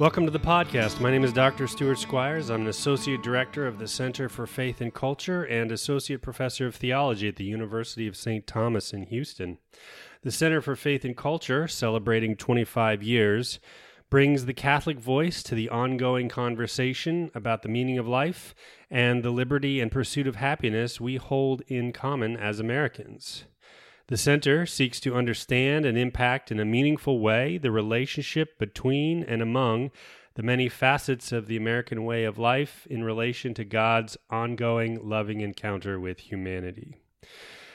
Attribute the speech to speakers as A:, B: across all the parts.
A: Welcome to the podcast. My name is Dr. Stuart Squires. I'm an associate director of the Center for Faith and Culture and associate professor of theology at the University of St. Thomas in Houston. The Center for Faith and Culture, celebrating 25 years, brings the Catholic voice to the ongoing conversation about the meaning of life and the liberty and pursuit of happiness we hold in common as Americans. The center seeks to understand and impact in a meaningful way the relationship between and among the many facets of the American way of life in relation to God's ongoing loving encounter with humanity.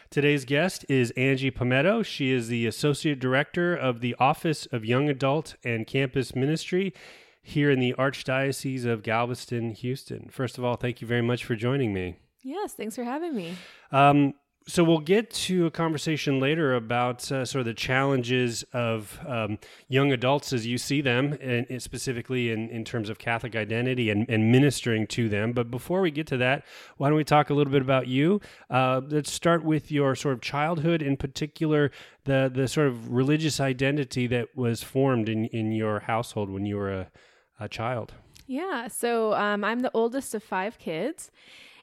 A: Today's guest is Angie Palmetto. She is the Associate Director of the Office of Young Adult and Campus Ministry here in the Archdiocese of Galveston, Houston. First of all, thank you very much for joining me.
B: Yes, thanks for having me.
A: Um, so we'll get to a conversation later about uh, sort of the challenges of um, young adults as you see them, and, and specifically in, in terms of Catholic identity and, and, ministering to them. But before we get to that, why don't we talk a little bit about you? Uh, let's start with your sort of childhood, in particular, the the sort of religious identity that was formed in, in your household when you were a, a child.
B: Yeah, so um, I'm the oldest of five kids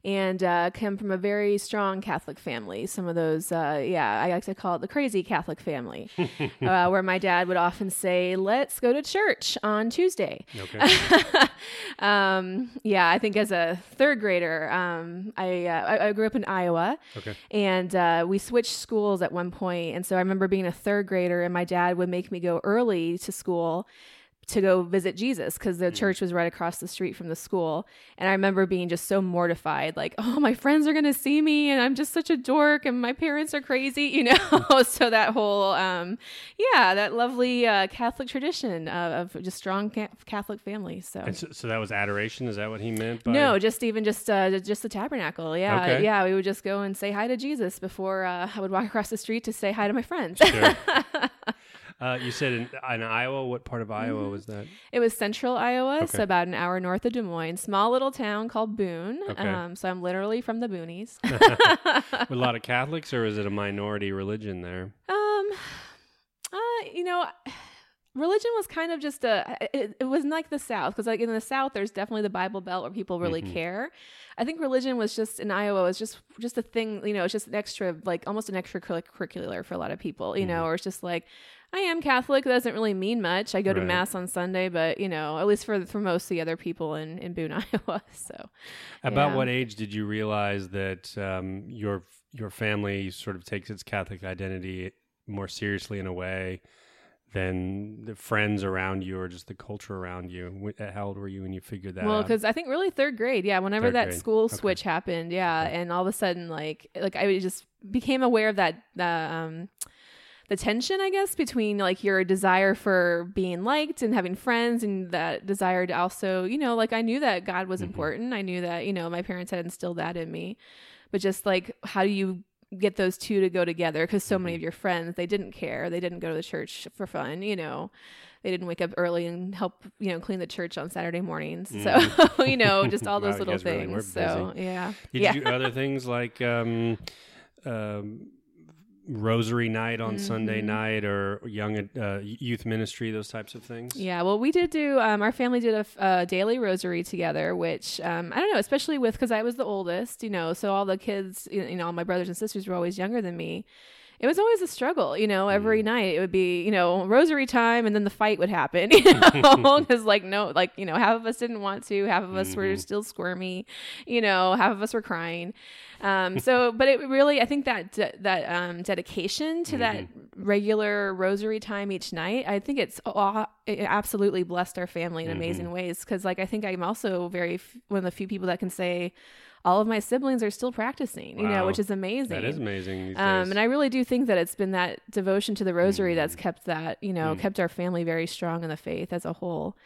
B: and uh, come from a very strong Catholic family. Some of those, uh, yeah, I like to call it the crazy Catholic family, uh, where my dad would often say, "Let's go to church on Tuesday." Okay. um, yeah, I think as a third grader, um, I, uh, I, I grew up in Iowa, okay. and uh, we switched schools at one point, and so I remember being a third grader, and my dad would make me go early to school to go visit Jesus because the mm. church was right across the street from the school. And I remember being just so mortified, like, oh, my friends are going to see me and I'm just such a dork and my parents are crazy, you know? So that whole, um, yeah, that lovely uh, Catholic tradition of, of just strong ca- Catholic family. So.
A: so. so, that was adoration. Is that what he meant? By...
B: No, just even just, uh, just the tabernacle. Yeah. Okay. Yeah. We would just go and say hi to Jesus before uh, I would walk across the street to say hi to my friends. Sure.
A: Uh, you said in, in, Iowa. What part of Iowa mm-hmm. was that?
B: It was central Iowa, okay. so about an hour north of Des Moines. Small little town called Boone. Okay. Um, so I'm literally from the boonies.
A: With a lot of Catholics, or is it a minority religion there?
B: Um, uh, you know religion was kind of just a it, it wasn't like the south because like in the south there's definitely the bible belt where people really mm-hmm. care i think religion was just in iowa was just just a thing you know it's just an extra like almost an extracurricular for a lot of people you mm-hmm. know or it's just like I am Catholic. That doesn't really mean much. I go right. to mass on Sunday, but you know, at least for for most of the other people in in Boone, Iowa. So,
A: about yeah. what age did you realize that um, your your family sort of takes its Catholic identity more seriously in a way than the friends around you or just the culture around you? How old were you when you figured that? Out?
B: Well, because I think really third grade. Yeah, whenever third that grade. school okay. switch happened. Yeah, okay. and all of a sudden, like like I just became aware of that. Uh, um, the tension, I guess, between like your desire for being liked and having friends and that desire to also, you know, like I knew that God was mm-hmm. important. I knew that, you know, my parents had instilled that in me. But just like, how do you get those two to go together? Because so mm-hmm. many of your friends, they didn't care. They didn't go to the church for fun, you know they didn't wake up early and help you know clean the church on Saturday mornings. Mm. So you know, just all those wow, little things. Really so yeah.
A: Did
B: yeah.
A: you do other things like um, um, rosary night on mm-hmm. Sunday night or young uh, youth ministry, those types of things?
B: Yeah, well, we did do, um, our family did a, a, daily rosary together, which um, I don't know, especially with, because I was the oldest, you know, so all the kids, you know, all my brothers and sisters were always younger than me it was always a struggle, you know, every mm. night it would be, you know, rosary time and then the fight would happen, you know, because like, no, like, you know, half of us didn't want to, half of us mm-hmm. were still squirmy, you know, half of us were crying. Um, so, but it really, I think that, de- that, um, dedication to mm-hmm. that regular rosary time each night, I think it's, it absolutely blessed our family in mm-hmm. amazing ways. Cause like, I think I'm also very, f- one of the few people that can say, all of my siblings are still practicing, you wow. know, which is amazing.
A: That is amazing.
B: Um, and I really do think that it's been that devotion to the rosary mm. that's kept that, you know, mm. kept our family very strong in the faith as a whole.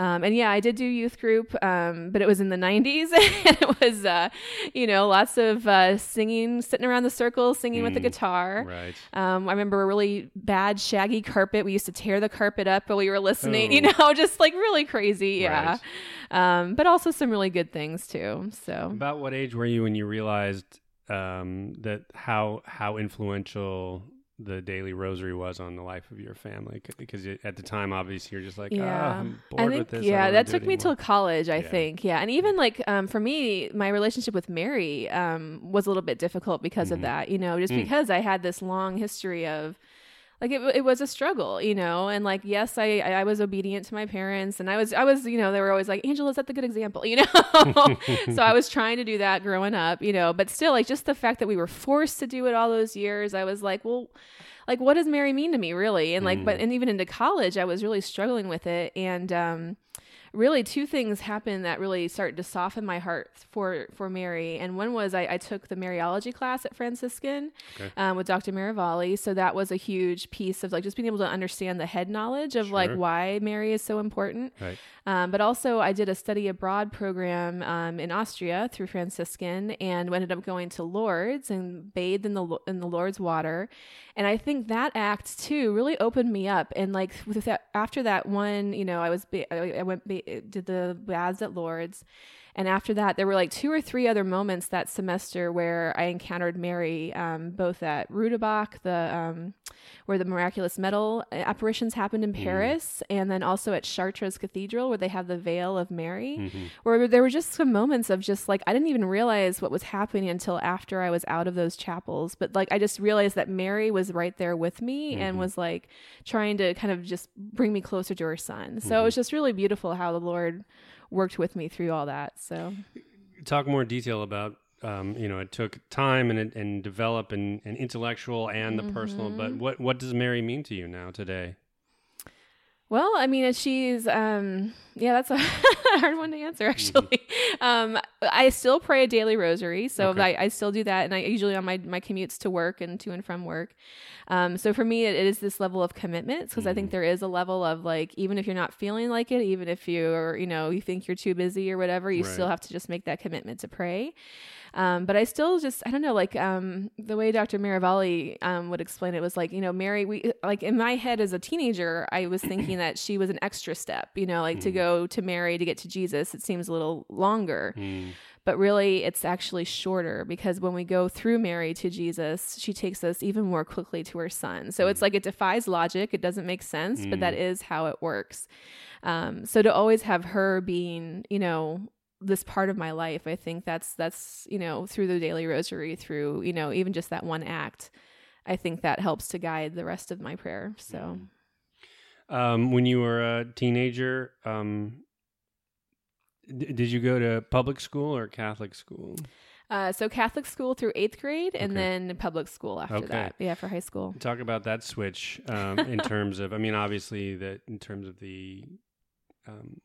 B: Um, and yeah, I did do youth group, um, but it was in the 90s. and it was, uh, you know, lots of uh, singing, sitting around the circle, singing mm, with the mm, guitar.
A: Right.
B: Um, I remember a really bad, shaggy carpet. We used to tear the carpet up while we were listening, oh. you know, just like really crazy. Yeah. Right. Um, but also some really good things too. So,
A: about what age were you when you realized um, that how how influential the daily rosary was on the life of your family because at the time obviously you're just like
B: Yeah.
A: ah, I'm bored
B: I think
A: with this
B: yeah, that took me
A: anymore."
B: till college. I
A: Yeah.
B: think yeah, and even like um, for me, my relationship with Mary um, was a little bit difficult because
A: Mhm.
B: of that. You know, just
A: Mm.
B: because I had this long history of like it, it was a struggle, you know, and like yes, I I was obedient to my parents, and I was I was you know they were always like Angela, is that the good example, you know. so I was trying to do that growing up, you know, but still like just the fact that we were forced to do it all those years, I was like, well, like what does Mary mean to me really? And like, but
A: Mm.
B: and even into college, I was really struggling with it, and um, really two things happened that really started to soften my heart for for Mary. And one was I, I took the Mariology class at Franciscan
A: Okay.
B: um, with Dr. Miravalle, so that was a huge piece of like just being able to understand the head knowledge of like why Mary is so important.
A: right
B: Um, but also, I did a study abroad program um, in Austria through Franciscan, and ended up going to Lourdes and bathed in the in the Lourdes water. And I think that act too really opened me up. And like with that, after that one, you know, I was ba- I I went ba- did the baths at Lourdes. And after that, there were like two or three other moments that semester where I encountered Mary, um, both at Rue du Bac, the um, where the miraculous medal apparitions happened in Paris, and then also at Chartres Cathedral, where they have the Veil of Mary,
A: Mhm.
B: where there were just some moments of just like I didn't even realize what was happening until after I was out of those chapels. But like I just realized that Mary was right there with me and
A: Mhm.
B: was like trying to kind of just bring me closer to her son. So it was just really beautiful how the Lord worked with me through all that. So
A: talk more detail about um, you know it took time and and develop an, an intellectual and the personal but
B: Mhm.
A: what what does mary mean to you now today
B: Well, I mean, she's um yeah, that's a hard one to answer actually. Um I still pray a daily rosary, so
A: Okay.
B: I, I still do that and I usually on my my commutes to work and to and from work. Um so for me it, it is this level of commitment because I think there is a level of like even if you're not feeling like it, even if you're, you know, you think you're too busy or whatever, you
A: Right.
B: still have to just make that commitment to pray. Um, but I still just I don't know like um, the way Dr. Miravalle um, would explain it was like you know Mary we like in my head as a teenager I was thinking that she was an extra step you know like to
A: Mm.
B: go to Mary to get to Jesus. It seems a little longer.
A: Mm,
B: but really it's actually shorter because when we go through Mary to Jesus she takes us even more quickly to her son. So it's like it defies logic. It doesn't make sense but that is how it works. Um, so to always have her being you know this part of my life i think that's that's you know through the daily rosary through you know even just that one act i think that helps to guide the rest of my prayer so.
A: Um, when you were a teenager um, d- did you go to public school or catholic school?
B: Uh, so catholic school through eighth grade and
A: Okay.
B: then public school after
A: Okay.
B: that. Yeah for high school.
A: Talk about that switch um, in terms of i mean obviously that in terms of the um,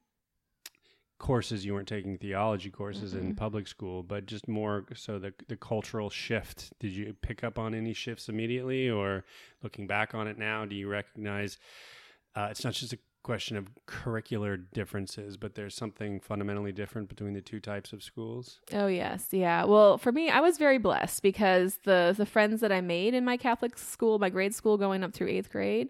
A: courses you weren't taking theology courses in
B: Mhm.
A: public school but just more so the the cultural shift did you pick up on any shifts immediately or looking back on it now do you recognize uh, it's not just a question of curricular differences but there's something fundamentally different between the two types of schools
B: Oh yes, yeah. Well, for me, I was very blessed because the the friends that I made in my Catholic school, my grade school, going up through eighth grade,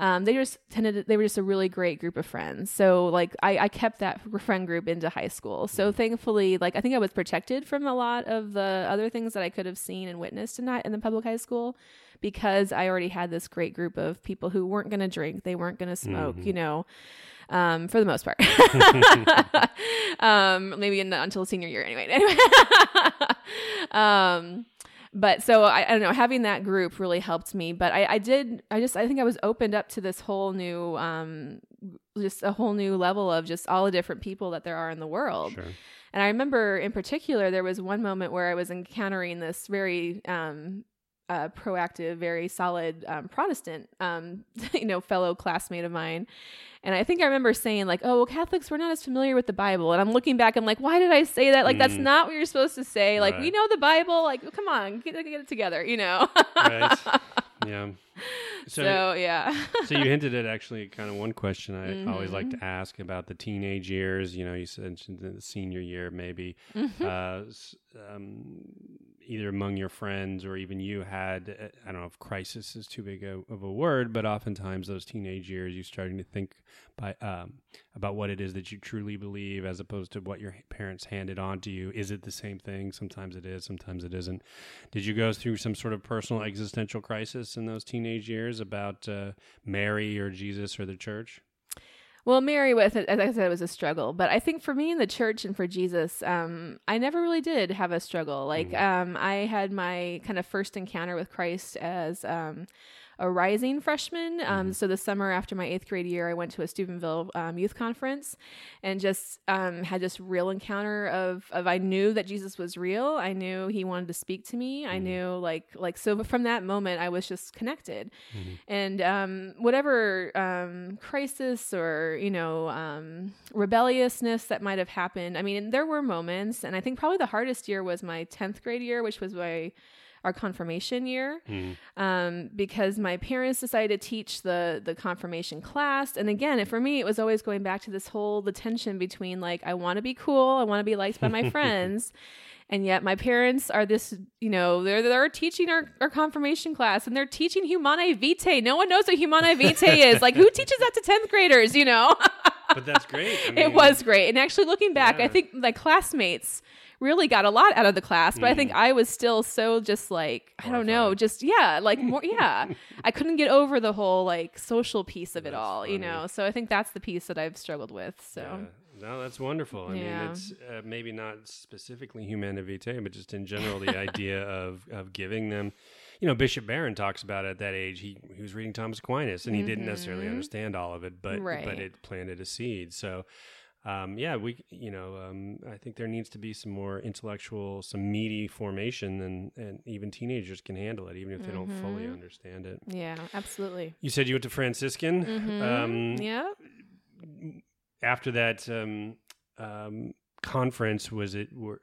B: um, they just tended. to, They were just a really great group of friends. So like I, I kept that friend group into high school. So thankfully, like I think I was protected from a lot of the other things that I could have seen and witnessed in that in the public high school because I already had this great group of people who weren't going to drink, they weren't going to smoke,
A: Mhm.
B: you know. Um, for the most part, um, maybe in, until senior year anyway. Anyway, um, but so I, I don't know, having that group really helped me. But I, I did, I just, I think I was opened up to this whole new, um, just a whole new level of just all the different people that there are in the world.
A: sure
B: And I remember in particular, there was one moment where I was encountering this very um, uh, proactive, very solid um, Protestant, um, you know, fellow classmate of mine. And I think I remember saying like, "Oh, well, Catholics, we're not as familiar with the Bible." And I'm looking back, I'm like, "Why did I say that? Like, that's
A: Mm.
B: not what you're supposed to say. Like, we know the Bible. Like, come on, get, get it together, you know."
A: right yeah
B: so, yeah.
A: so you hinted at actually kind of one question I always like
B: Mm-hmm.
A: to ask about the teenage years. You know, you mentioned the senior year, maybe.
B: Mm-hmm.
A: Uh, um, either among your friends or even you had uh, I don't know if crisis is too big a, of a word, but oftentimes those teenage years you're starting to think by um, about what it is that you truly believe as opposed to what your parents handed on to you. Is it the same thing? Sometimes it is, sometimes it isn't. Did you go through some sort of personal existential crisis in those teenage years about uh, Mary or Jesus or the church?
B: Well, Mary, with as I said, it was a struggle. But I think for me in the church and for Jesus, um, I never really did have a struggle. Like mm-hmm. um, I had my kind of first encounter with Christ as um, a rising freshman. Um, mm-hmm. So the summer after my eighth grade year, I went to a Steubenville um, youth conference and just um, had this real encounter of of I knew that Jesus was real. I knew He wanted to speak to me. Mm-hmm. I knew like like so from that moment I was just connected, mm-hmm. and um, whatever um, crisis or you know um, rebelliousness that might have happened. I mean, there were moments, and I think probably the hardest year was my tenth grade year, which was my our confirmation year. Mm. um, because my parents decided to teach the the confirmation class. And again for me it was always going back to this whole the tension between like i want to be cool i want to be liked by my friends and yet my parents are this you know they're they're teaching our, our confirmation class and they're teaching humanae vitae. No one knows what humanae vitae is. Like who teaches that to 10th graders you know?
A: But that's great. I
B: mean, it was great. And actually looking back yeah. i think my classmates really got a lot out of the class, but mm. I think mm. I was still so just like I don't know, just yeah, like more yeah. I couldn't get over the whole like social piece of it all, funny. you know. So I think that's the piece that I've struggled with. So yeah.
A: No, that's wonderful. I yeah. mean, it's uh, maybe not specifically Humanae Vitae, but just in general, the idea of of giving them. You know, Bishop Barron talks about at that age. He he was reading Thomas Aquinas, and he mm-hmm. didn't necessarily mm-hmm. understand all of it, but right. but it planted a seed. So um, yeah, we, you know, um, I think there needs to be some more intellectual, some meaty formation, and and even teenagers can handle it, even if they mm-hmm. don't fully mm-hmm. understand it.
B: Yeah, absolutely.
A: You said you went to Franciscan.
B: Mm-hmm. Um, yeah.
A: After that um, um, conference, was it? Were,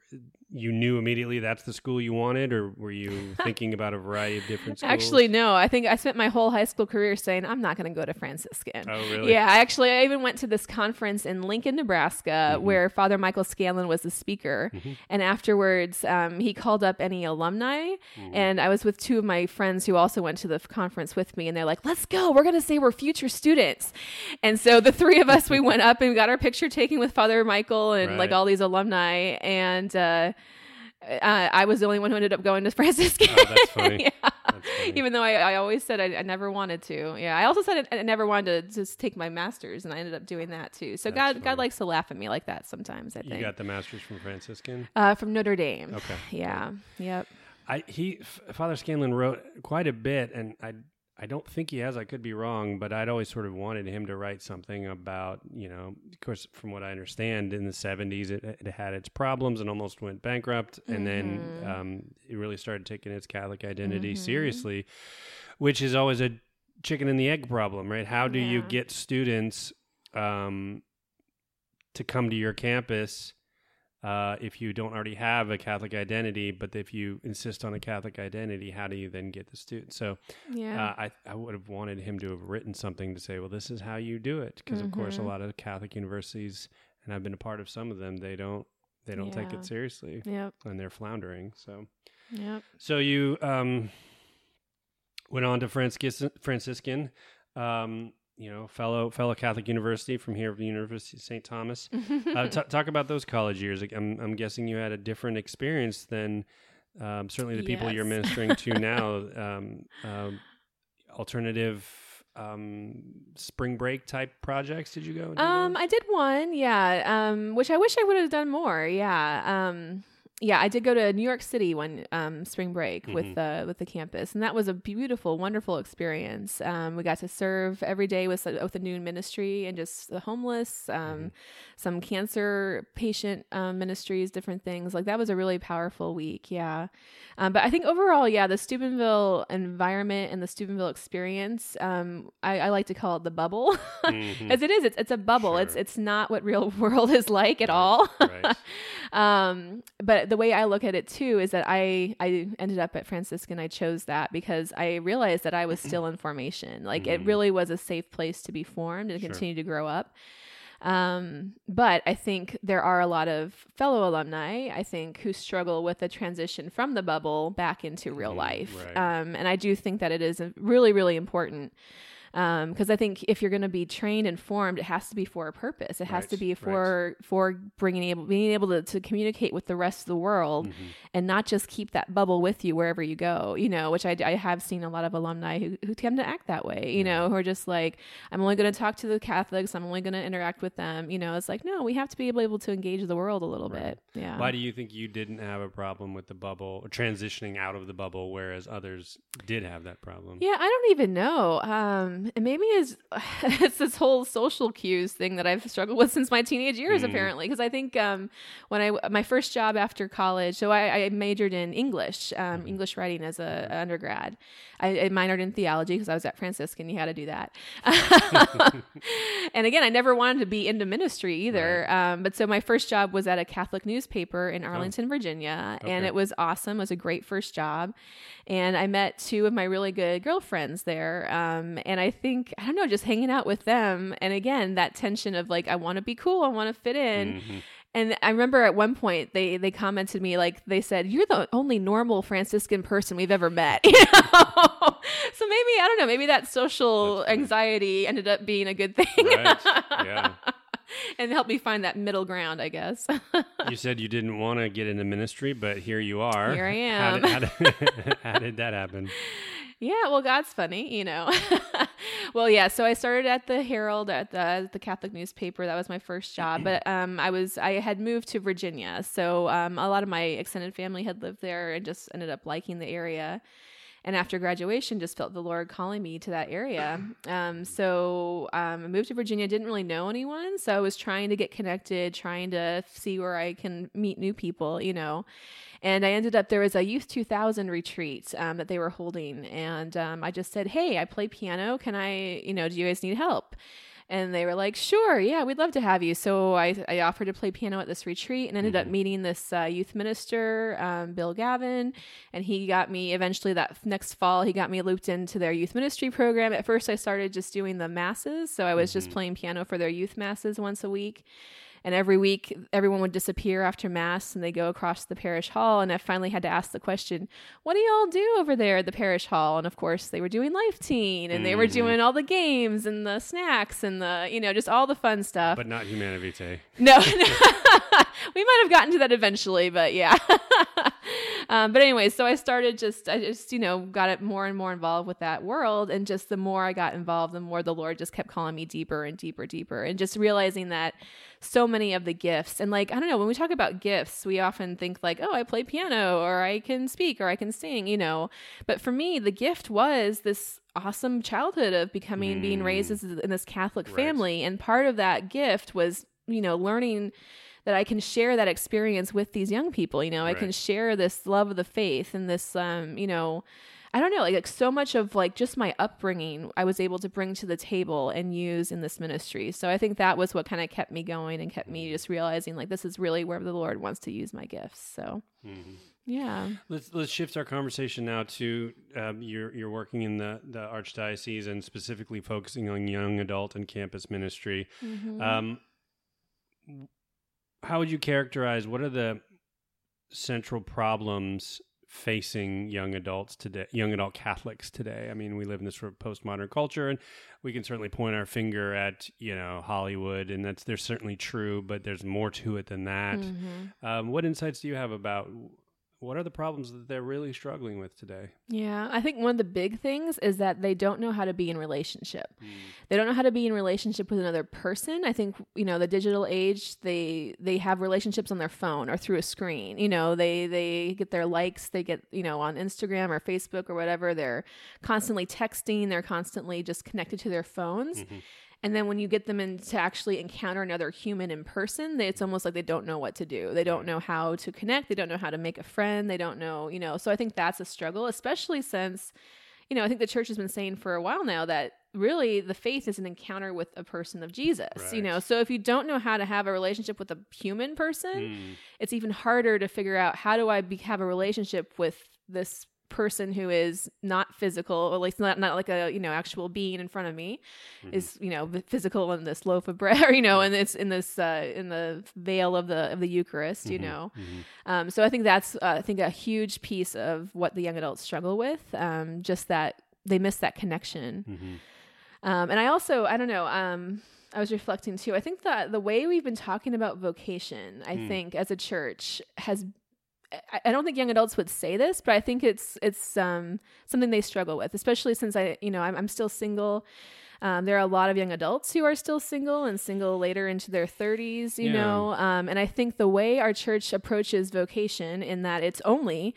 A: you knew immediately that's the school you wanted, or were you thinking about a variety of different schools?
B: Actually, no. I think I spent my whole high school career saying I'm not going to go to Franciscan.
A: Oh, really?
B: Yeah. I actually, I even went to this conference in Lincoln, Nebraska, mm-hmm. where Father Michael Scanlon was the speaker, mm-hmm. and afterwards, um, he called up any alumni, mm-hmm. and I was with two of my friends who also went to the conference with me, and they're like, "Let's go. We're going to say we're future students," and so the three of us we went up and got our picture taken with Father Michael and right. like all these alumni, and. Uh, uh, I was the only one who ended up going to Franciscan.
A: Oh, that's funny.
B: yeah. That's funny. Even though I, I always said I, I, never wanted to. Yeah. I also said I, I, never wanted to just take my master's, and I ended up doing that too. So that's God, funny. God likes to laugh at me like that sometimes. I think
A: you got the master's from Franciscan.
B: Uh, from Notre Dame.
A: Okay.
B: Yeah. Yep.
A: I he Father Scanlon wrote quite a bit, and I I don't think he has. I could be wrong, but I'd always sort of wanted him to write something about, you know, of course, from what I understand, in the 70s, it, it had its problems and almost went bankrupt. And mm-hmm. then um, it really started taking its Catholic identity mm-hmm. seriously, which is always a chicken and the egg problem, right? How do yeah. you get students um, to come to your campus? Uh, if you don't already have a Catholic identity, but if you insist on a Catholic identity, how do you then get the student? So, yeah, uh, I I would have wanted him to have written something to say, well, this is how you do it, because mm-hmm. of course a mm-hmm. lot of Catholic universities, and I've been a part of some of them, they don't they don't yeah. take it seriously,
B: yep.
A: and they're floundering. So,
B: yep.
A: So you um, went on to Franciscan. Um, you know, fellow fellow Catholic university from here, the University of St. Thomas. uh, t- talk about those college years. I'm, I'm guessing you had a different experience than um, certainly the people yes. you're ministering to now. Um, um, alternative um, spring break type projects. Did you go?
B: Um, I did one, yeah. Um, which I wish I would have done more. Yeah. Um, yeah, I did go to New York City one um, spring break mm-hmm. with the with the campus, and that was a beautiful, wonderful experience. Um, we got to serve every day with with a new ministry and just the homeless, um, mm-hmm. some cancer patient um, ministries, different things. Like that was a really powerful week. Yeah, um, but I think overall, yeah, the Steubenville environment and the Steubenville experience, um, I, I, like to call it the bubble, mm-hmm. as it is. It's it's a bubble. Sure. It's it's not what real world is like at right. all. right. but the way I look at it too is that I I ended up at Franciscan. I chose that because I realized that I was still in formation. Like mm. it really was a safe place to be formed and sure. continue to grow up. Um, but I think there are a lot of fellow alumni, I think, who struggle with the transition from the bubble back into real
A: Mm,
B: life.
A: right.
B: Um, and I do think that it is really, really important because I think if you're going to be trained and formed, it has to be for a purpose. It has
A: Right,
B: to be
A: right.
B: for for bringing able being able to, to communicate with the rest of the world
A: Mhm.
B: and not just keep that bubble with you wherever you go. You know, which I, I have seen a lot of alumni who who tend to act that way. You know, who are just like, I'm only going to talk to the Catholics. I'm only going to interact with them. You know, it's like no, we have to be able, able to engage the world a little
A: Right.
B: bit. Yeah.
A: Why do you think you didn't have a problem with the bubble transitioning out of the bubble, whereas others did have that problem?
B: Yeah, I don't even know. Um, and maybe it's it's this whole social cues thing that I've struggled with since my teenage years,
A: Mhm.
B: apparently. Because I think um, when I my first job after college, so I, I majored in English, um,
A: Mhm.
B: English writing as a, undergrad. I, I minored in theology because I was at Franciscan. You had to do that. and again, I never wanted to be into ministry either. Um, but so my first job was at a Catholic newspaper in Arlington, Virginia, and
A: Oh.
B: It was awesome. It was a great first job, and I met two of my really good girlfriends there. Um, and I think I don't know, just hanging out with them, and again that tension of like I want to be cool, I want to fit in.
A: Mhm.
B: And I remember at one point they they commented to me like they said, "You're the only normal Franciscan person we've ever met." You know? so maybe I don't know. Maybe that social anxiety ended up being a good thing,
A: Right. Yeah.
B: and helped me find that middle ground, I guess.
A: You said you didn't want to get into ministry, but here you are.
B: Here I
A: How
B: am.
A: did, how did, how did that happen?
B: Yeah, well, God's funny, you know. well, yeah. So I started at the Herald at the the Catholic newspaper. That was my first job. But um, I was I had moved to Virginia, so um, a lot of my extended family had lived there and just ended up liking the area. And after graduation, just felt the Lord calling me to that area. Um, so um, I moved to Virginia. Didn't really know anyone, so I was trying to get connected, trying to see where I can meet new people, you know. And I ended up there was a Youth 2000 retreat um, that they were holding, and um, I just said, "Hey, I play piano. Can I, you know, do you guys need help?" And they were like, "Sure, yeah, we'd love to have you." So I, I offered to play piano at this retreat, and ended up
A: Mhm.
B: meeting this uh, youth minister, um, Bill Gavin, and he got me eventually that next fall. He got me looped into their youth ministry program. At first, I started just doing the masses, so I was just
A: Mhm.
B: playing piano for their youth masses once a week. And every week, everyone would disappear after mass, and they go across the parish hall. And I finally had to ask the question, "What do y'all do over there at the parish hall?" And of course, they were doing Life Teen, and they were
A: Mhm.
B: doing all the games and the snacks and the, you know, just all the fun stuff.
A: But not Humanae Vitae.
B: No, we might have gotten to that eventually, but yeah. um, but anyway, so I started just, I just, you know, got it more and more involved with that world. And just the more I got involved, the more the Lord just kept calling me deeper and deeper, deeper. And just realizing that so many of the gifts, and like, I don't know, when we talk about gifts, we often think like, oh, I play piano or I can speak or I can sing, you know. But for me, the gift was this awesome childhood of becoming, being raised
A: Mm.
B: in this Catholic
A: Right.
B: family. And part of that gift was, you know, learning that I can share that experience with these young people. You know, I can share this love of the faith and this, um, you know, I don't know, like, like so much of like just my upbringing, I was able to bring to the table and use in this ministry. So I think that was what kind of kept me going and kept me just realizing like this is really where the Lord wants to use my gifts. So
A: Mhm.
B: yeah,
A: Let's let's shift our conversation now to um, you're you're working in the the archdiocese and specifically focusing on young adult and campus ministry.
B: Mhm.
A: Um, how would you characterize what are the central problems facing young adults today, young adult Catholics today? I mean, we live in this sort of postmodern culture, and we can certainly point our finger at you know Hollywood, and that's they're certainly true, but there's more to it than that.
B: Mhm.
A: Um, what insights do you have about what are the problems that they're really struggling with today?
B: Yeah, I think one of the big things is that they don't know how to be in relationship. They don't know how to be in relationship with another person. I think you know the digital age. They they have relationships on their phone or through a screen. You know, they they get their likes. They get you know on Instagram or Facebook or whatever. They're constantly texting. They're constantly just connected to their phones.
A: Mhm.
B: And then when you get them in to actually encounter another human in person, they, it's almost like they don't know what to do. They don't know how to connect. They don't know how to make a friend. They don't know, you know. So I think that's a struggle, especially since, you know, I think the church has been saying for a while now that really the faith is an encounter with a person of Jesus, you know. So if you don't know how to have a relationship with a human person,
A: Mm.
B: it's even harder to figure out how do I be, have a relationship with this person who is not physical, or at least not not like a you know actual being in front of me,
A: Mhm.
B: is you know physical in this loaf of bread, or you know, and it's in this uh, in the veil of the of the Eucharist, you
A: Mhm.
B: know.
A: Mhm.
B: Um, so I think that's uh, I think a huge piece of what the young adults struggle with, um, just that they miss that connection.
A: Mhm.
B: Um, and I also, I don't know, um, I was reflecting too. I think that the way we've been talking about vocation, I
A: Mm.
B: think as a church has, I, I don't think young adults would say this, but I think it's, it's, um, something they struggle with, especially since I, you know, I'm, I'm still single. Um, there are a lot of young adults who are still single and single later into their 30s, you
A: Yeah.
B: know. Um, and I think the way our church approaches vocation, in that it's only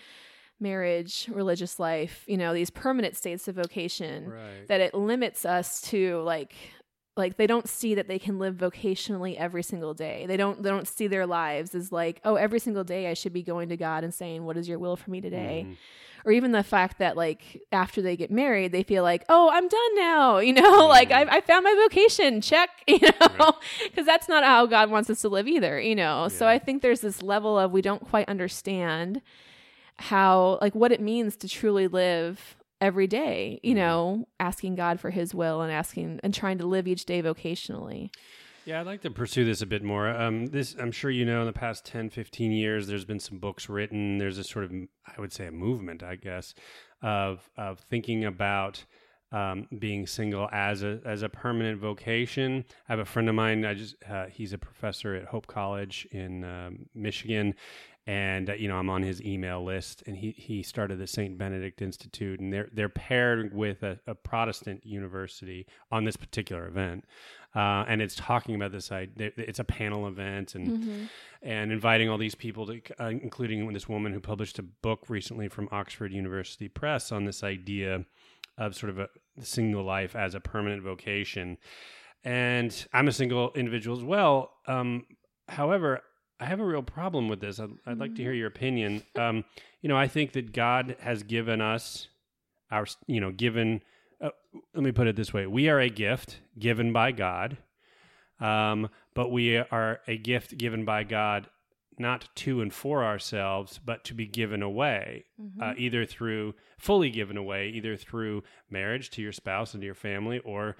B: marriage, religious life, you know, these permanent states of vocation,
A: Right.
B: that it limits us to like like they don't see that they can live vocationally every single day. They don't they don't see their lives as like, oh, every single day I should be going to God and saying, "What is your will for me today?"
A: Mhm.
B: Or even the fact that like after they get married, they feel like, "Oh, I'm done now." You know, like
A: Mhm.
B: I I found my vocation. Check, you know.
A: Right.
B: Cuz that's not how God wants us to live either, you know. So I think there's this level of we don't quite understand how like what it means to truly live every day you
A: Mhm.
B: know asking god for his will and asking and trying to live each day vocationally
A: Yeah, I'd like to pursue this a bit more. Um, this, I'm sure you know, in the past 10, 15 years, there's been some books written. There's a sort of, I would say, a movement, I guess, of of thinking about um, being single as a as a permanent vocation. I have a friend of mine. I just uh, he's a professor at Hope College in um, Michigan, and uh, you know I'm on his email list. And he he started the Saint Benedict Institute, and they're they're paired with a, a Protestant university on this particular event. Uh, and it's talking about this. I, it's a panel event, and and inviting all these people, to, uh, including this woman who published a book recently from Oxford University Press on this idea of sort of a single life as a permanent vocation. And I'm a single individual as well. Um, however, I have a real problem with this. I'd, I'd like to hear your opinion. Um, you know, I think that God has given us our, you know, given. Uh, let me put it this way: we are a gift given by God, um, but we are a gift given by God not to and for ourselves, but to be given away, uh, either through fully given away, either through marriage to your spouse and to your family, or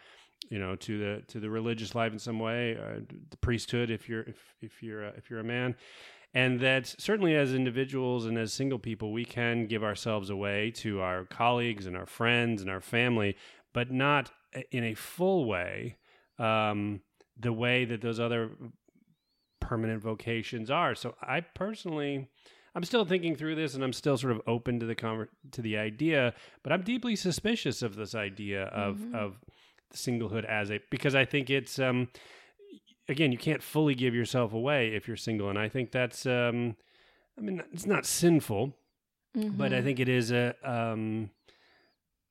A: you know to the to the religious life in some way, uh, the priesthood if you're if if you're a, if you're a man, and that certainly as individuals and as single people we can give ourselves away to our colleagues and our friends and our family, but not in a full way. Um, the way that those other permanent vocations are. So I personally, I'm still thinking through this, and I'm still sort of open to the conver- to the idea, but I'm deeply suspicious of this idea of
B: Mhm.
A: of singlehood as a because I think it's um again you can't fully give yourself away if you're single, and I think that's um I mean it's not sinful, but I
B: Mhm.
A: think it is a um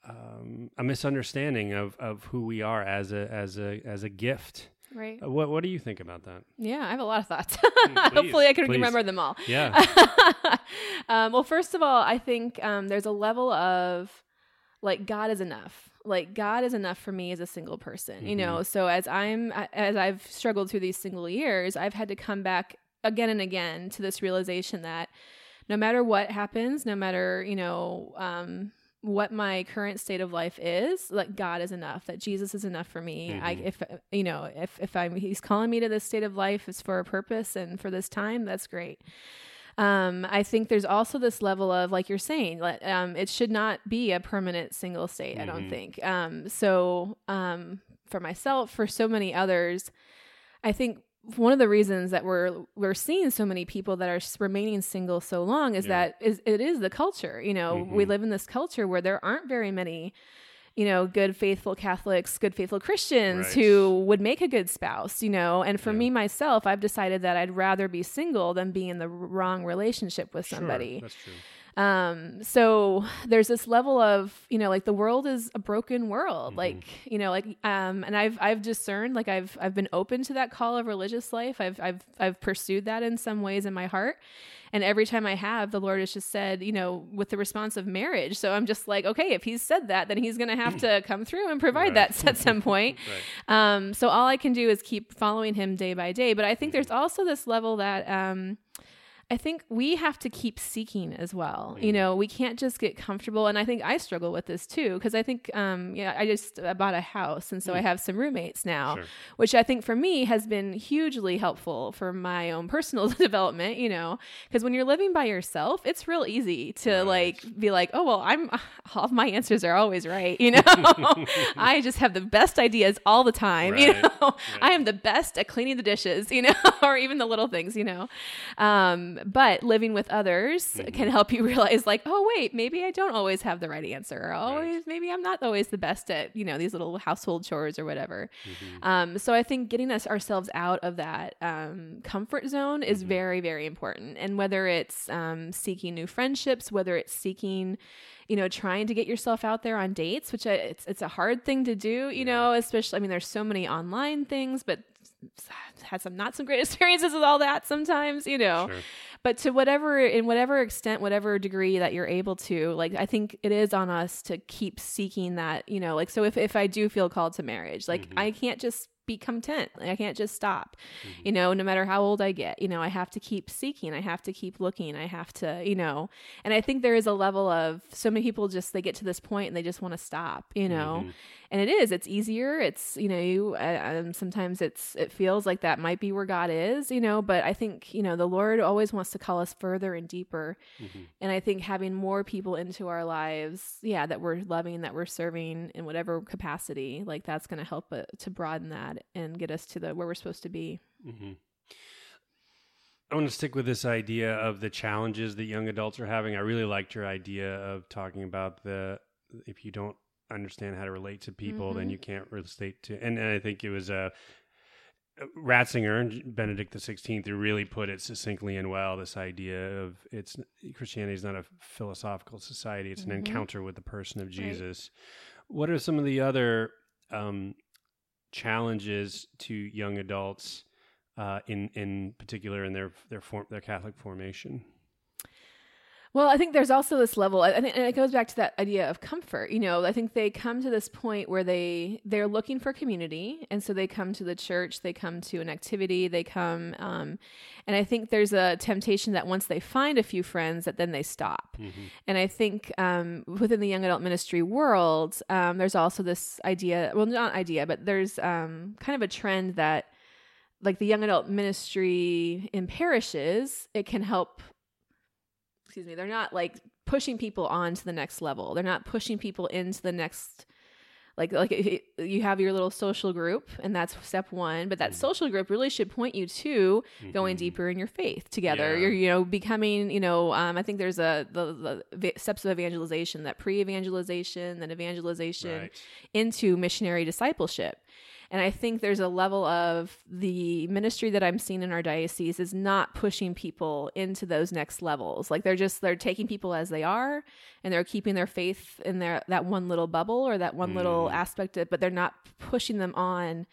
A: um, a misunderstanding of, of who we are as a as a as a gift.
B: right
A: Uh, What what do you think about that?
B: yeah i have a lot of thoughts
A: please,
B: hopefully i can
A: please.
B: remember them all
A: Yeah.
B: um, well, first of all, I think um, there's a level of like God is enough. Like God is enough for me as a single person, you know. So as I'm as I've struggled through these single years, I've had to come back again and again to this realization that no matter what happens, no matter you know um, what my current state of life is, like God is enough. That Jesus is enough for me. I
A: Mhm.
B: if you know if if I'm He's calling me to this state of life is for a purpose and for this time, that's great. Um, I think there's also this level of, like you're saying, let, um, it should not be a permanent single state. I don't
A: Mhm.
B: think. Um, so um, for myself, for so many others, I think one of the reasons that we're we're seeing so many people that are remaining single so long is
A: Yeah.
B: that is it is the culture. You know, we
A: Mhm.
B: live in this culture where there aren't very many you know, good faithful Catholics, good faithful Christians
A: Right.
B: who would make a good spouse, you know. And for
A: Yeah.
B: me myself, I've decided that I'd rather be single than be in the wrong relationship with
A: Sure,
B: somebody.
A: that's true.
B: Um, so there's this level of, you know, like the world is a broken world.
A: Mhm.
B: Like, you know, like um and I've I've discerned like I've I've been open to that call of religious life. I've I've I've pursued that in some ways in my heart. And every time I have, the Lord has just said, you know, with the response of marriage. So I'm just like, okay, if he's said that, then he's going to have to come through and provide
A: Right.
B: that at some point.
A: Right.
B: Um, so all I can do is keep following him day by day. But I think there's also this level that um, I think we have to keep seeking as well.
A: Mm.
B: You know, we can't just get comfortable. And I think I struggle with this too because I think, um, yeah, I just I bought a house, and so I have some roommates now,
A: Mm. Sure.
B: which I think for me has been hugely helpful for my own personal development. You know, because when you're living by yourself, it's real easy to
A: Right.
B: like be like, oh well, I'm all my answers are always right. You know, I just have the best ideas all the time. You
A: Right.
B: know, I am the best at cleaning the dishes. You know, or even the little things. You know. Um, but living with others
A: Mm-hmm.
B: can help you realize, like, oh wait, maybe I don't always have the right answer. Or always, maybe I'm not always the best at you know these little household chores or whatever.
A: Mm-hmm.
B: Um, so I think getting us ourselves out of that um, comfort zone
A: Mm-hmm.
B: is very, very important. And whether it's um, seeking new friendships, whether it's seeking you know, trying to get yourself out there on dates, which I, it's it's a hard thing to do, you know, especially I mean there's so many online things, but had some not some great experiences with all that sometimes, you know.
A: Sure.
B: But to whatever in whatever extent, whatever degree that you're able to, like I think it is on us to keep seeking that, you know, like so if if I do feel called to marriage, like mm-hmm. I can't just be content. Like, I can't just stop. Mm-hmm. You know, no matter how old I get, you know, I have to keep seeking. I have to keep looking. I have to, you know, and I think there is a level of so many people just they get to this point and they just want to stop, you know. Mm-hmm. And it is. It's easier. It's you know, you uh, um, sometimes it's it feels like that might be where God is, you know. But I think you know the Lord always wants to call us further and deeper. And I think having more people into our lives, yeah, that we're loving, that we're serving in whatever capacity, like that's going to help uh, to broaden that and get us to the where we're supposed to be.
A: Mm-hmm. I want to stick with this idea of the challenges that young adults are having. I really liked your idea of talking about the if you don't understand how to relate to people, then
B: Mhm.
A: you can't relate to. And, and I think it was uh, Ratzinger and Benedict the Sixteenth who really put it succinctly and well. This idea of it's Christianity is not a philosophical society; it's an
B: Mhm.
A: encounter with the person of Jesus. What are some of the other um, challenges to young adults? uh, in in particular in their their form their Catholic formation.
B: Well, I think there's also this level, I think, and it goes back to that idea of comfort. You know, I think they come to this point where they they're looking for community, and so they come to the church, they come to an activity, they come, um, and I think there's a temptation that once they find a few friends, that then they stop. And I think um, within the young adult ministry world, um, there's also this idea, well, not idea, but there's um, kind of a trend that, like the young adult ministry in parishes, it can help excuse me, they're not like pushing people on to the next level. They're not pushing people into the next like like it- you have your little social group and that's step 1, but that social group really should point you to going deeper in your faith together.
A: Yeah.
B: You're you know becoming, you know, um, I think there's a the, the steps of evangelization, that pre-evangelization, then evangelization
A: Right.
B: into missionary discipleship. And I think there's a level of the ministry that I'm seeing in our diocese is not pushing people into those next levels. Like they're just they're taking people as they are and they're keeping their faith in their that one little bubble or that one little mm. aspect of but they're not pushing them on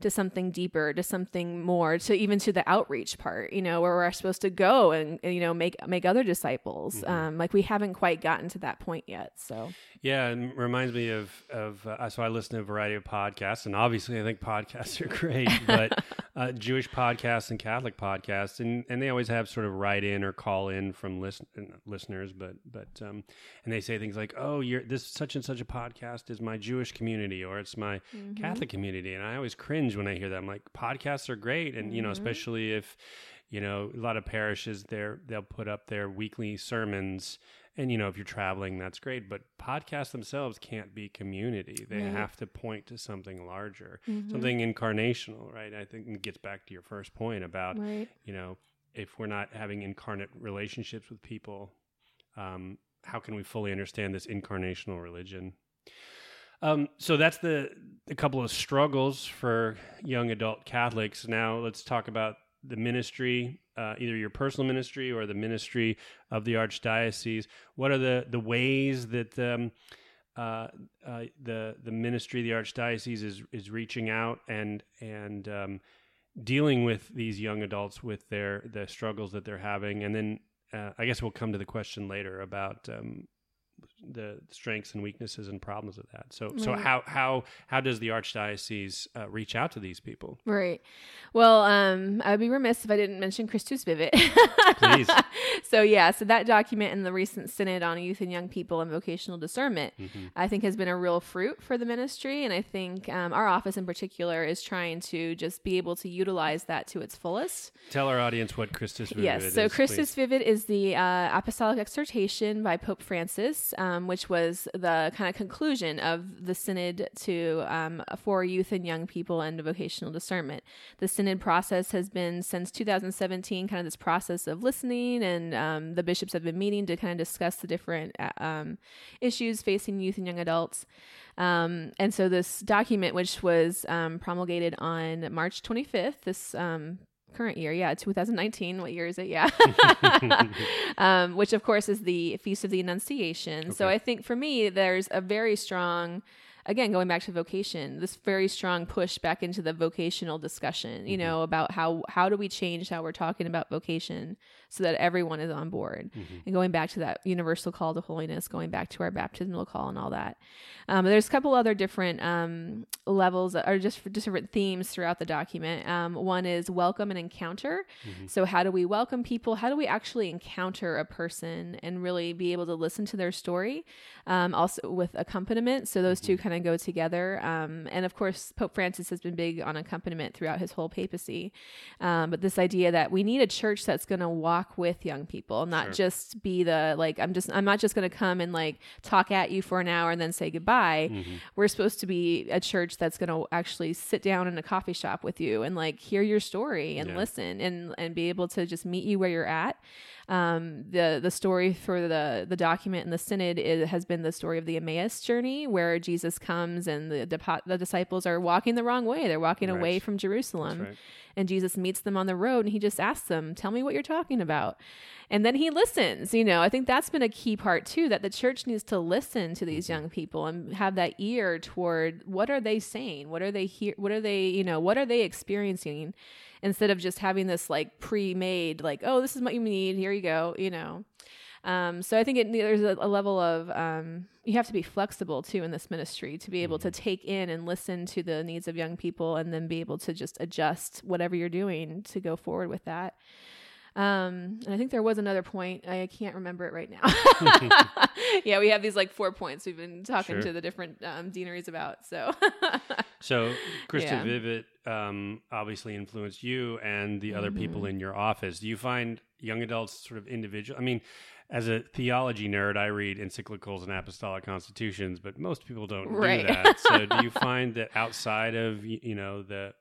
B: to something deeper, to something more, to even to the outreach part, you know, where we're supposed to go and, you know make make other disciples. Um, like we haven't quite gotten to that point yet. So
A: Yeah, it reminds me of of uh, so I listen to a variety of podcasts, and obviously I think podcasts are great, but uh, Jewish podcasts and Catholic podcasts, and, and they always have sort of write in or call in from listen, listeners, but but um, and they say things like, oh, you're this such and such a podcast is my Jewish community or it's my Catholic community, and I always cringe when I hear that. I'm like, podcasts are great, and you know, especially if you know a lot of parishes they're they'll put up their weekly sermons and you know if you're traveling that's great but podcasts themselves can't be community they
B: Right.
A: have to point to something larger something incarnational right i think it gets back to your first point about
B: right.
A: you know if we're not having incarnate relationships with people um, how can we fully understand this incarnational religion um, so that's the a couple of struggles for young adult Catholics. Now let's talk about the ministry, uh, either your personal ministry or the ministry of the archdiocese. What are the the ways that um, uh, uh, the the ministry of the archdiocese is is reaching out and and um, dealing with these young adults with their the struggles that they're having, and then uh, I guess we'll come to the question later about um, the strengths and weaknesses and problems of that. So so how how how does the archdiocese uh, reach out to these people?
B: Right. Well, um, I would be remiss if I didn't mention Christus Vivit.
A: Please.
B: so yeah, so that document in the recent synod on youth and young people and vocational discernment,
A: Mhm.
B: I think has been a real fruit for the ministry, and I think um, our office in particular is trying to just be able to utilize that to its fullest.
A: Tell our audience what Christus Vivit is.
B: Yes. So Christus
A: please.
B: Vivit is the uh, apostolic exhortation by Pope Francis, um, which was the kind of conclusion of the synod to um, for youth and young people and vocational discernment. The synod process has been since 2017, kind of this process of listening, and um, the bishops have been meeting to kind of discuss the different uh, um, issues facing youth and young adults. Um, and so this document, which was um, promulgated on March 25th, this um, current year, yeah, 2019. What year is it? Yeah. um, which, of course, is the Feast of the Annunciation. So I think for me, there's a very strong, again, going back to vocation, this very strong push back into the vocational discussion, you know, about how, how do we change how we're talking about vocation so that everyone is on board and going back to that universal call to holiness, going back to our baptismal call and all that. Um, there's a couple other different um, levels or just for different themes throughout the document. Um, one is welcome and encounter. So, how do we welcome people? How do we actually encounter a person and really be able to listen to their story? Um, also with accompaniment. So, those two kind of go together. Um, and of course, Pope Francis has been big on accompaniment throughout his whole papacy. Um, but this idea that we need a church that's going to walk with young people, not
A: Sure.
B: just be the like, I'm just, I'm not just going to come and like talk at you for an hour and then say goodbye. We're supposed to be a church that's going to actually sit down in a coffee shop with you and like hear your story and
A: Yeah.
B: listen and and be able to just meet you where you're at. Um, the the story for the the document in the synod is, has been the story of the Emmaus journey, where Jesus comes and the the, the disciples are walking the wrong way. They're walking
A: Right.
B: away from Jerusalem,
A: right.
B: And Jesus meets them on the road and he just asks them, "Tell me what you're talking about." And then he listens. You know, I think that's been a key part too that the church needs to listen to these mm-hmm. young people and have that ear toward what are they saying? What are they hear what are they, you know, what are they experiencing instead of just having this like pre-made like, "Oh, this is what you need. Here you go," you know. Um, so I think it, there's a, a level of um, you have to be flexible too in this ministry to be able to take in and listen to the needs of young people, and then be able to just adjust whatever you're doing to go forward with that. Um, and I think there was another point. I can't remember it right now. yeah, we have these like four points we've been talking
A: Sure.
B: to the different um, deaneries about. So
A: So, Christus
B: Yeah.
A: Vivit um, obviously influenced you and the other people
B: Mm-hmm.
A: in your office. Do you find young adults sort of individual? I mean, as a theology nerd, I read encyclicals and apostolic constitutions, but most people don't
B: Right.
A: do that. So, do you find that outside of you know the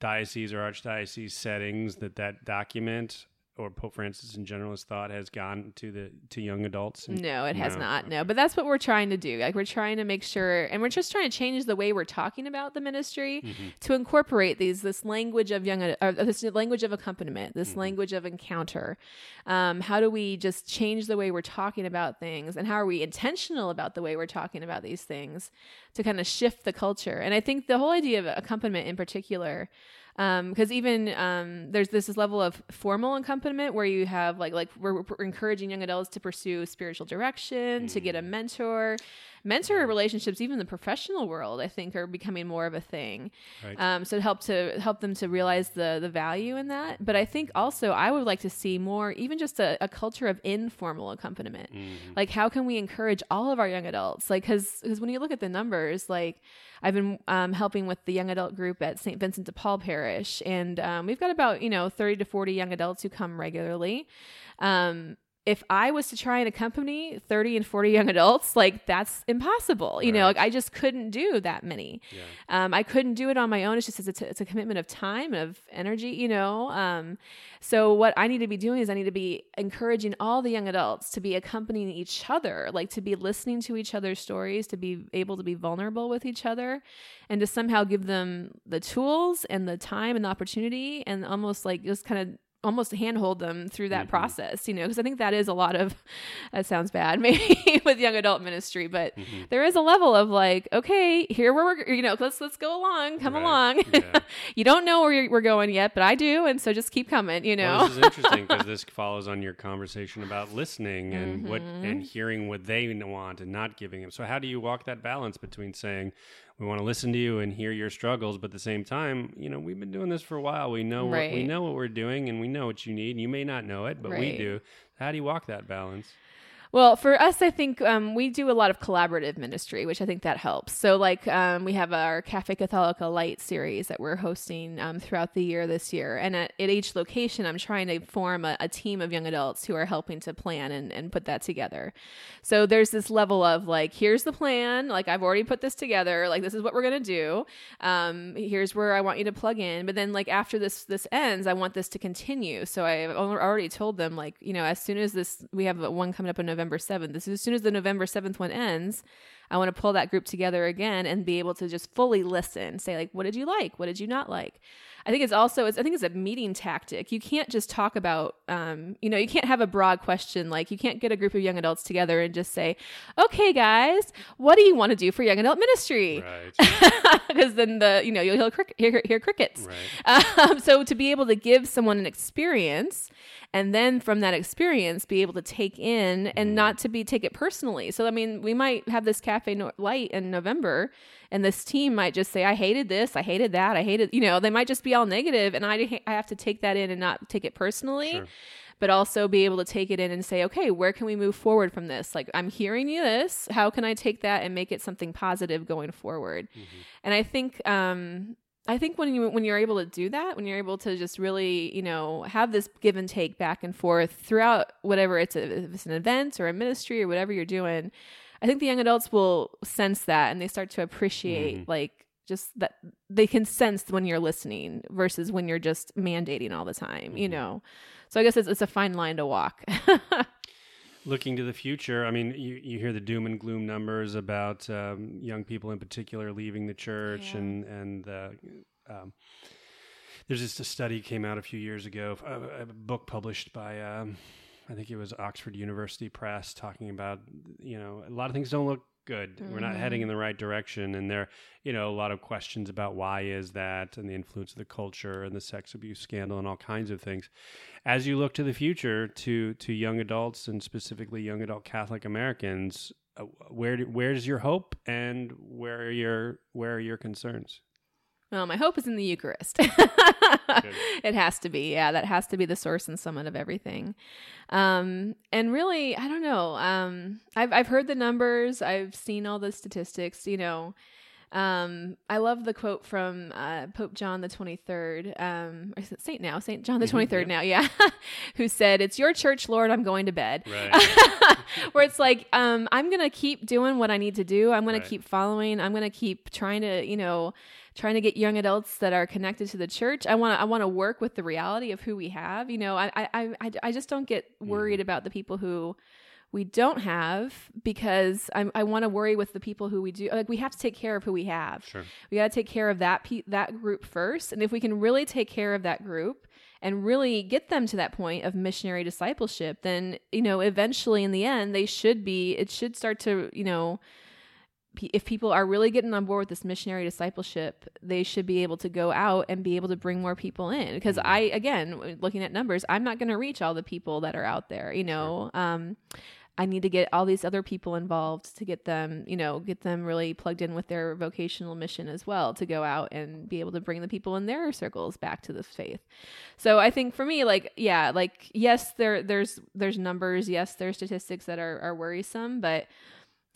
A: diocese or archdiocese settings, that that document or Pope Francis in general has thought has gone to the to young adults? And-
B: No, it has
A: No,
B: not. No, but that's what we're trying to do. Like we're trying to make sure, and we're just trying to change the way we're talking about the ministry
A: Mm-hmm.
B: to incorporate these this language of young, or this language of accompaniment, this
A: Mm-hmm.
B: language of encounter. Um, how do we just change the way we're talking about things, and how are we intentional about the way we're talking about these things to kind of shift the culture? And I think the whole idea of accompaniment in particular because even um, there's this, this level of formal accompaniment where you have like like we're, we're encouraging young adults to pursue spiritual direction to get a mentor mentor relationships even in the professional world i think are becoming more of a thing.
A: Right.
B: um, so to help to help them to realize the the value in that. But i think also i would like to see more even just a, a culture of informal accompaniment. Like how can we encourage all of our young adults? Like because when you look at the numbers like i've been um, helping with the young adult group at st vincent de paul parish. And um, we've got about you know 30 to 40 young adults who come regularly. Um, if I was to try and accompany 30 and 40 young adults, like that's impossible. You know, like I just couldn't do that many.
A: Yeah.
B: Um, I couldn't do it on my own. It's just it's a, it's a commitment of time and of energy, you know. Um, so what I need to be doing is I need to be encouraging all the young adults to be accompanying each other, like to be listening to each other's stories, to be able to be vulnerable with each other, and to somehow give them the tools and the time and the opportunity, and almost like just kind of almost handhold them through that
A: Mhm.
B: process, you know, because I think that is a lot of, that sounds bad maybe with young adult ministry, but
A: Mhm.
B: there is a level of like, okay, here where we're, you know, let's, let's go along, come
A: Right.
B: along.
A: Yeah.
B: you don't know where we're going yet, but I do. And so just keep coming, you know?
A: Well, this is interesting because this follows on your conversation about listening and what
B: Mm-hmm.
A: and hearing what they want and not giving them. So how do you walk that balance between saying we want to listen to you and hear your struggles, but at the same time, you know, we've been doing this for a while. We know what we know what we're doing and we know what you need. You may not know it, but we do. How do you walk that balance?
B: Well, for us, I think um, we do a lot of collaborative ministry, which I think that helps. So, like, um, we have our Cafe Catholica Light series that we're hosting um, throughout the year this year. And at, at each location, I'm trying to form a, a team of young adults who are helping to plan and, and put that together. So, there's this level of like, here's the plan. Like, I've already put this together. Like, this is what we're going to do. Um, here's where I want you to plug in. But then, like, after this this ends, I want this to continue. So, I've already told them, like, you know, as soon as this, we have one coming up in November 7th. This is as soon as the November 7th one ends, I want to pull that group together again and be able to just fully listen. Say like, what did you like? What did you not like? I think it's also it's, I think it's a meeting tactic. You can't just talk about um, you know, you can't have a broad question like you can't get a group of young adults together and just say, "Okay, guys, what do you want to do for young adult ministry?"
A: Right.
B: Because then the you know you'll hear, hear, hear crickets.
A: right.
B: Um, so to be able to give someone an experience and then from that experience be able to take in and not to be take it personally. So I mean, we might have this cafe no- light in November and this team might just say I hated this, I hated that, I hated, you know, they might just be all negative and I I have to take that in and not take it personally.
A: Sure.
B: But also be able to take it in and say, okay, where can we move forward from this? Like, I'm hearing you this. How can I take that and make it something positive going forward? And I think um, I think when you when you're able to do that, when you're able to just really, you know, have this give and take back and forth throughout whatever it's a, if it's an event or a ministry or whatever you're doing, I think the young adults will sense that and they start to appreciate like just that they can sense when you're listening versus when you're just mandating all the time, you
A: Mhm.
B: know. So I guess it's, it's a fine line to walk.
A: Looking to the future, I mean, you, you hear the doom and gloom numbers about um, young people in particular leaving the church,
B: Yeah.
A: and and uh, um, there's just a study came out a few years ago, a, a book published by um, I think it was Oxford University Press, talking about you know a lot of things don't look good. We're not heading in the right direction, and there you know a lot of questions about why is that, and the influence of the culture and the sex abuse scandal and all kinds of things as you look to the future to to young adults and specifically young adult Catholic Americans, uh, where do, where's your hope and where are your where are your concerns?
B: Well, my hope is in the Eucharist. it has to be. Yeah, that has to be the source and summit of everything. Um, and really, I don't know. Um, I've I've heard the numbers. I've seen all the statistics. You know, um, I love the quote from uh, Pope John the Twenty Third. Um, or is it Saint now, Saint John the
A: Mhm,
B: Twenty Third
A: yeah.
B: now. Yeah, who said, "It's your church, Lord. I'm going to bed."
A: Right.
B: where it's like um, i'm gonna keep doing what i need to do i'm gonna
A: Right.
B: keep following i'm gonna keep trying to you know trying to get young adults that are connected to the church i want to i want to work with the reality of who we have you know i i i, I just don't get worried about the people who we don't have because I'm, I want to worry with the people who we do. Like we have to take care of who we have.
A: Sure.
B: We got to take care of that pe- that group first, and if we can really take care of that group and really get them to that point of missionary discipleship, then you know eventually in the end they should be. It should start to you know. If people are really getting on board with this missionary discipleship, they should be able to go out and be able to bring more people in. Because I, again, looking at numbers, I'm not going to reach all the people that are out there. You know, um, I need to get all these other people involved to get them, you know, get them really plugged in with their vocational mission as well to go out and be able to bring the people in their circles back to the faith. So I think for me, like, yeah, like yes, there there's there's numbers, yes, there's statistics that are, are worrisome, but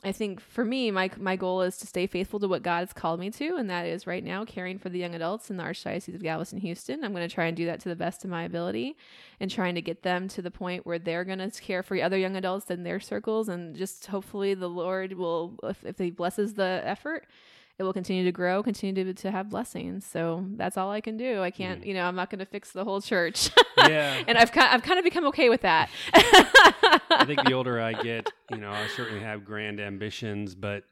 B: I think for me, my my goal is to stay faithful to what God has called me to, and that is right now caring for the young adults in the Archdiocese of Galveston, Houston. I'm going to try and do that to the best of my ability, and trying to get them to the point where they're going to care for other young adults in their circles, and just hopefully the Lord will, if, if He blesses the effort, it will continue to grow, continue to, to have blessings. So that's all I can do. I can't, you know, I'm not going to fix the whole church,
A: Yeah.
B: and I've kind I've kind of become okay with that.
A: I think the older I get, you know, I certainly have grand ambitions, but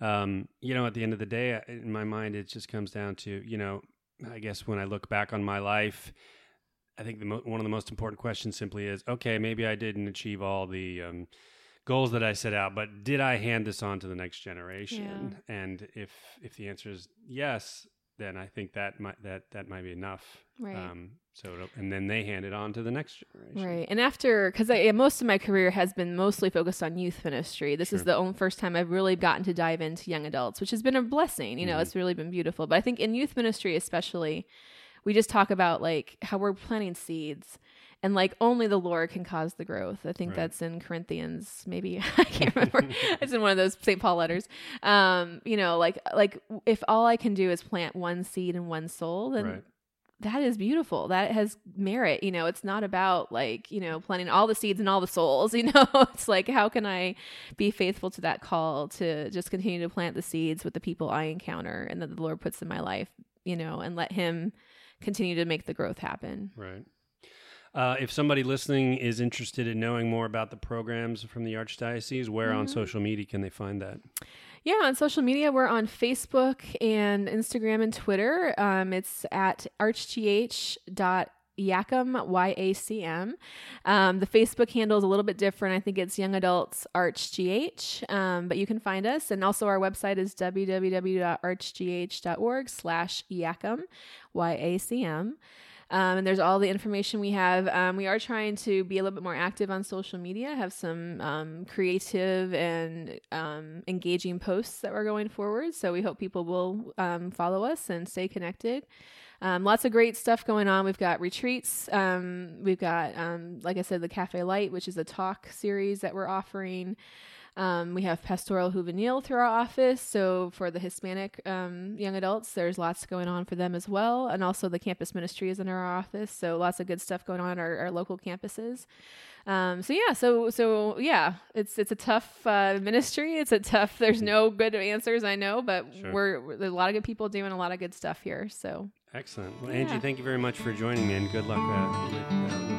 A: um, you know, at the end of the day, in my mind, it just comes down to, you know, I guess when I look back on my life, I think the mo- one of the most important questions simply is, okay, maybe I didn't achieve all the um, goals that I set out, but did I hand this on to the next generation? Yeah. And if if the answer is yes, then I think that might that that might be enough.
B: Right. Um,
A: so and then they hand it on to the next generation.
B: Right. And after, because most of my career has been mostly focused on youth ministry. This sure. is the only first time I've really gotten to dive into young adults, which has been a blessing. You know, mm-hmm. it's really been beautiful. But I think in youth ministry, especially, we just talk about like how we're planting seeds and like only the Lord can cause the growth. I think right. that's in Corinthians, maybe I can't remember. it's in one of those St. Paul letters. Um, you know, like like if all I can do is plant one seed in one soul, then right. that is beautiful. That has merit. You know, it's not about like you know planting all the seeds and all the souls. You know, it's like how can I be faithful to that call to just continue to plant the seeds with the people I encounter and that the Lord puts in my life. You know, and let Him continue to make the growth happen.
A: Right. Uh, if somebody listening is interested in knowing more about the programs from the Archdiocese, where mm-hmm. on social media can they find that?
B: Yeah, on social media, we're on Facebook and Instagram and Twitter. Um, it's at archgh.yacm, Y-A-C-M. Um, the Facebook handle is a little bit different. I think it's Young Adults ArchGH, um, but you can find us. And also our website is www.archgh.org slash YACM, Y-A-C-M. Um, and there's all the information we have. Um, we are trying to be a little bit more active on social media, have some um, creative and um, engaging posts that we're going forward. So we hope people will um, follow us and stay connected. Um, lots of great stuff going on. We've got retreats. we've got, like I said, the Cafe Light, which is a talk series that we're offering. Um, we have Pastoral Juvenil through our office. So for the Hispanic um, young adults, there's lots going on for them as well. And also the campus ministry is in our office. So lots of good stuff going on at our, our local campuses. Um, so yeah, so so yeah, it's it's a tough uh, ministry. It's a tough. There's no good answers, I know, but sure. we're, we're, there's a lot of good people doing a lot of good stuff here. So
A: excellent. Well, Angie, thank you very much for joining me, and good luck uh, with, uh,